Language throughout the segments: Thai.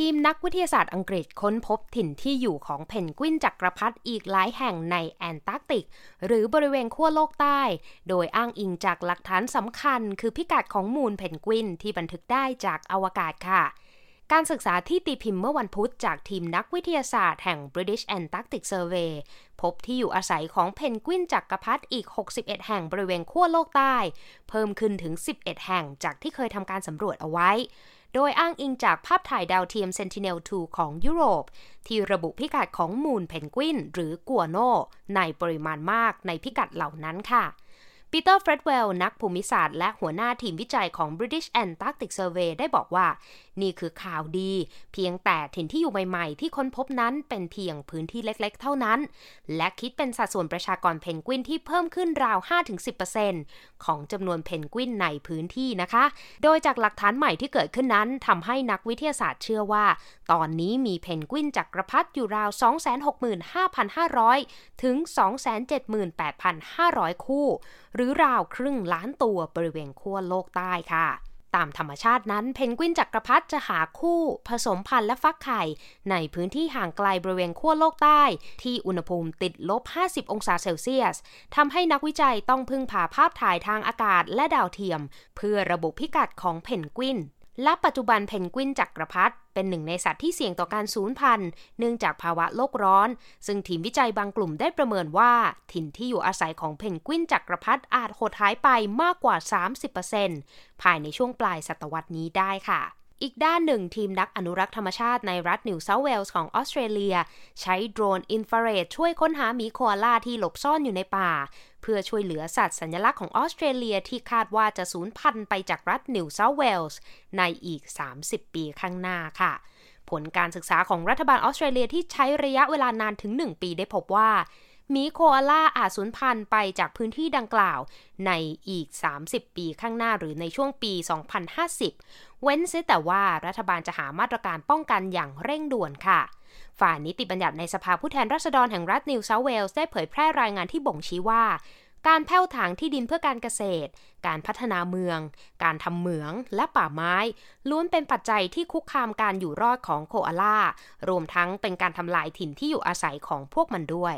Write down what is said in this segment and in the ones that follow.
ทีมนักวิทยาศาสตร์อังกฤษค้นพบถิ่นที่อยู่ของเพนกวินจักรพรรดิอีกหลายแห่งในแอนตาร์กติก หรือบริเวณขั้วโลกใต้ โดยอ้างอิงจากหลักฐานสำคัญ คือพิกัดของมูลเพนกวินที่บันทึกได้จากอวกาศค่ะการศึกษาที่ตีพิมพ์เมื่อวันพุธจากทีมนักวิทยาศาสตร์แห่ง British Antarctic Survey พบที่อยู่อาศัยของเพนกวินจักรพรรดิอีก 61 แห่งบริเวณขั้วโลกใต้ เพิ่มขึ้นถึง 11 แห่งจากที่เคยทำการสำรวจเอาไว้ โดยอ้างอิงจากภาพถ่ายดาวเทียม Sentinel-2 ของยุโรป ที่ระบุพิกัดของมูลเพนกวิน หรือกัวโนในปริมาณมากในพิกัดเหล่านั้นค่ะปีเตอร์เฟรดเวล นักภูมิศาสตร์และหัวหน้าทีมวิจัยของ British Antarctic Survey ได้บอกว่า นี่คือข่าวดี เพียงแต่ถิ่นที่อยู่ใหม่ๆ ที่ค้นพบนั้นเป็นเพียงพื้นที่เล็กๆ เท่านั้น และคิดเป็นสัดส่วนประชากรเพนกวินที่เพิ่มขึ้นราว 5-10%ของจำนวนเพนกวินในพื้นที่นะคะ โดยจากหลักฐานใหม่ที่เกิดขึ้นนั้นทำให้นักวิทยาศาสตร์เชื่อว่า ตอนนี้มีเพนกวินจักรพรรดิอยู่ราว 265,500 ถึง 278,500 คู่ หรือราวครึ่งล้านตัวบริเวณขั้วโลกใต้ค่ะ ตามธรรมชาตินั้น เพนกวินจักรพรรดิจะหาคู่ ผสมพันธุ์และฟักไข่ ในพื้นที่ห่างไกลบริเวณขั้วโลกใต้ ที่อุณหภูมิติดลบ 50 องศาเซลเซียสทำให้นักวิจัยต้องพึ่งพาภาพถ่ายทางอากาศและดาวเทียม เพื่อระบุพิกัดของเพนกวิน และปัจจุบันเพนกวินจักรพรรดิเป็นหนึ่งในสัตว์ที่เสี่ยงต่อการสูญพันธุ์เนื่องจากภาวะโลกร้อน ซึ่งทีมวิจัยบางกลุ่มได้ประเมินว่า ถิ่นที่อยู่อาศัยของเพนกวินจักรพรรดิอาจหดหายไปมากกว่า 30%ภายในช่วงปลายศตวรรษนี้ได้ค่ะ อีกด้านหนึ่งทีมนักอนุรักษ์ธรรมชาติในรัฐนิวเซาท์เวลส์ของออสเตรเลีย ใช้โดรนอินฟราเรดช่วยค้นหาหมีโคอาลาที่หลบซ่อนอยู่ในป่า เพื่อช่วยเหลือสัตว์สัญลักษณ์ของออสเตรเลียที่คาดว่าจะสูญพันธุ์ไปจากรัฐนิวเซาท์เวลส์ในอีก 30 ปีข้างหน้าค่ะ ผลการศึกษาของรัฐบาลออสเตรเลียที่ใช้ระยะเวลานานถึง 1 ปีได้พบว่า หมีโคอาล่าอาจสูญพันธุ์ไปจากพื้นที่ดังกล่าวในอีก 30 ปีข้างหน้าหรือในช่วงปี 2050 เว้นเสียแต่ว่ารัฐบาลจะหามาตรการป้องกันอย่างเร่งด่วนค่ะ ฝ่ายนิติบัญญัติในสภาผู้แทนราษฎรแห่งรัฐนิวเซาท์เวลส์ได้เผยแพร่รายงานที่บ่งชี้ว่าการแผ้วถางที่ดินเพื่อการเกษตร การพัฒนาเมือง การทำเหมือง และป่าไม้ ล้วนเป็นปัจจัยที่คุกคามการอยู่รอดของโคอาล่า รวมทั้งเป็นการทำลายถิ่นที่อยู่อาศัยของพวกมันด้วย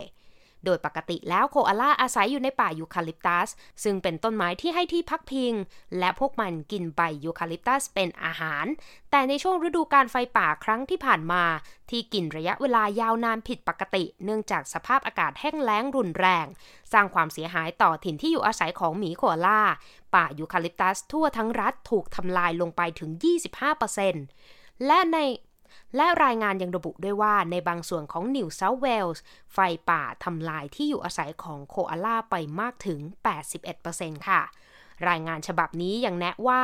โดยปกติแล้วโคอาล่าอาศัยอยู่ในป่ายูคาลิปตัส ซึ่งเป็นต้นไม้ที่ให้ที่พักพิง และพวกมันกินใบยูคาลิปตัสเป็นอาหาร แต่ในช่วงฤดูการไฟป่าครั้งที่ผ่านมา ที่กินระยะเวลายาวนานผิดปกติ เนื่องจากสภาพอากาศแห้งแล้งรุนแรง สร้างความเสียหายต่อถิ่นที่อยู่อาศัยของหมีโคอาล่า ป่ายูคาลิปตัสทั่วทั้งรัฐถูกทำลายลงไปถึง 25%และใน และรายงานยังระบุด้วยว่าในบางส่วนของนิวเซาท์เวลส์ไฟป่าทำลายที่อยู่อาศัยของโคอาล่าไปมากถึง 81%ค่ะ รายงานฉบับนี้ยังแนะว่า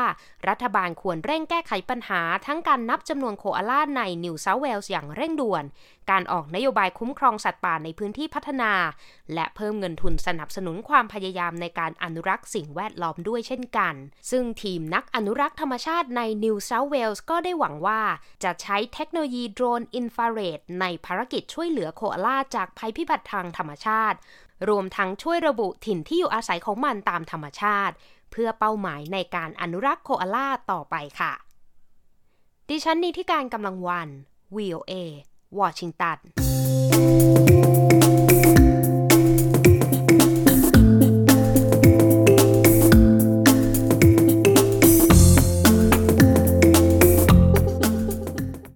รัฐบาลควรเร่งแก้ไขปัญหา ทั้งการนับจำนวนโคอาล่าในนิวเซาท์เวลส์อย่างเร่งด่วน การออกนโยบายคุ้มครองสัตว์ป่าในพื้นที่พัฒนา และเพิ่มเงินทุนสนับสนุนความพยายามในการอนุรักษ์สิ่งแวดล้อมด้วยเช่นกัน ซึ่งทีมนักอนุรักษ์ธรรมชาติในนิวเซาท์เวลส์ก็ได้หวังว่า จะใช้เทคโนโลยีโดรนอินฟราเรดในภารกิจช่วยเหลือโคอาล่าจากภัยพิบัติทางธรรมชาติ รวมทั้งช่วยระบุถิ่นที่อยู่อาศัยของมันตามธรรมชาติ เพื่อเป้าหมายในการอนุรักษ์โคอาล่าต่อไปค่ะ ดิฉันนีที่การกำลังวัน VOA วอชิงตัน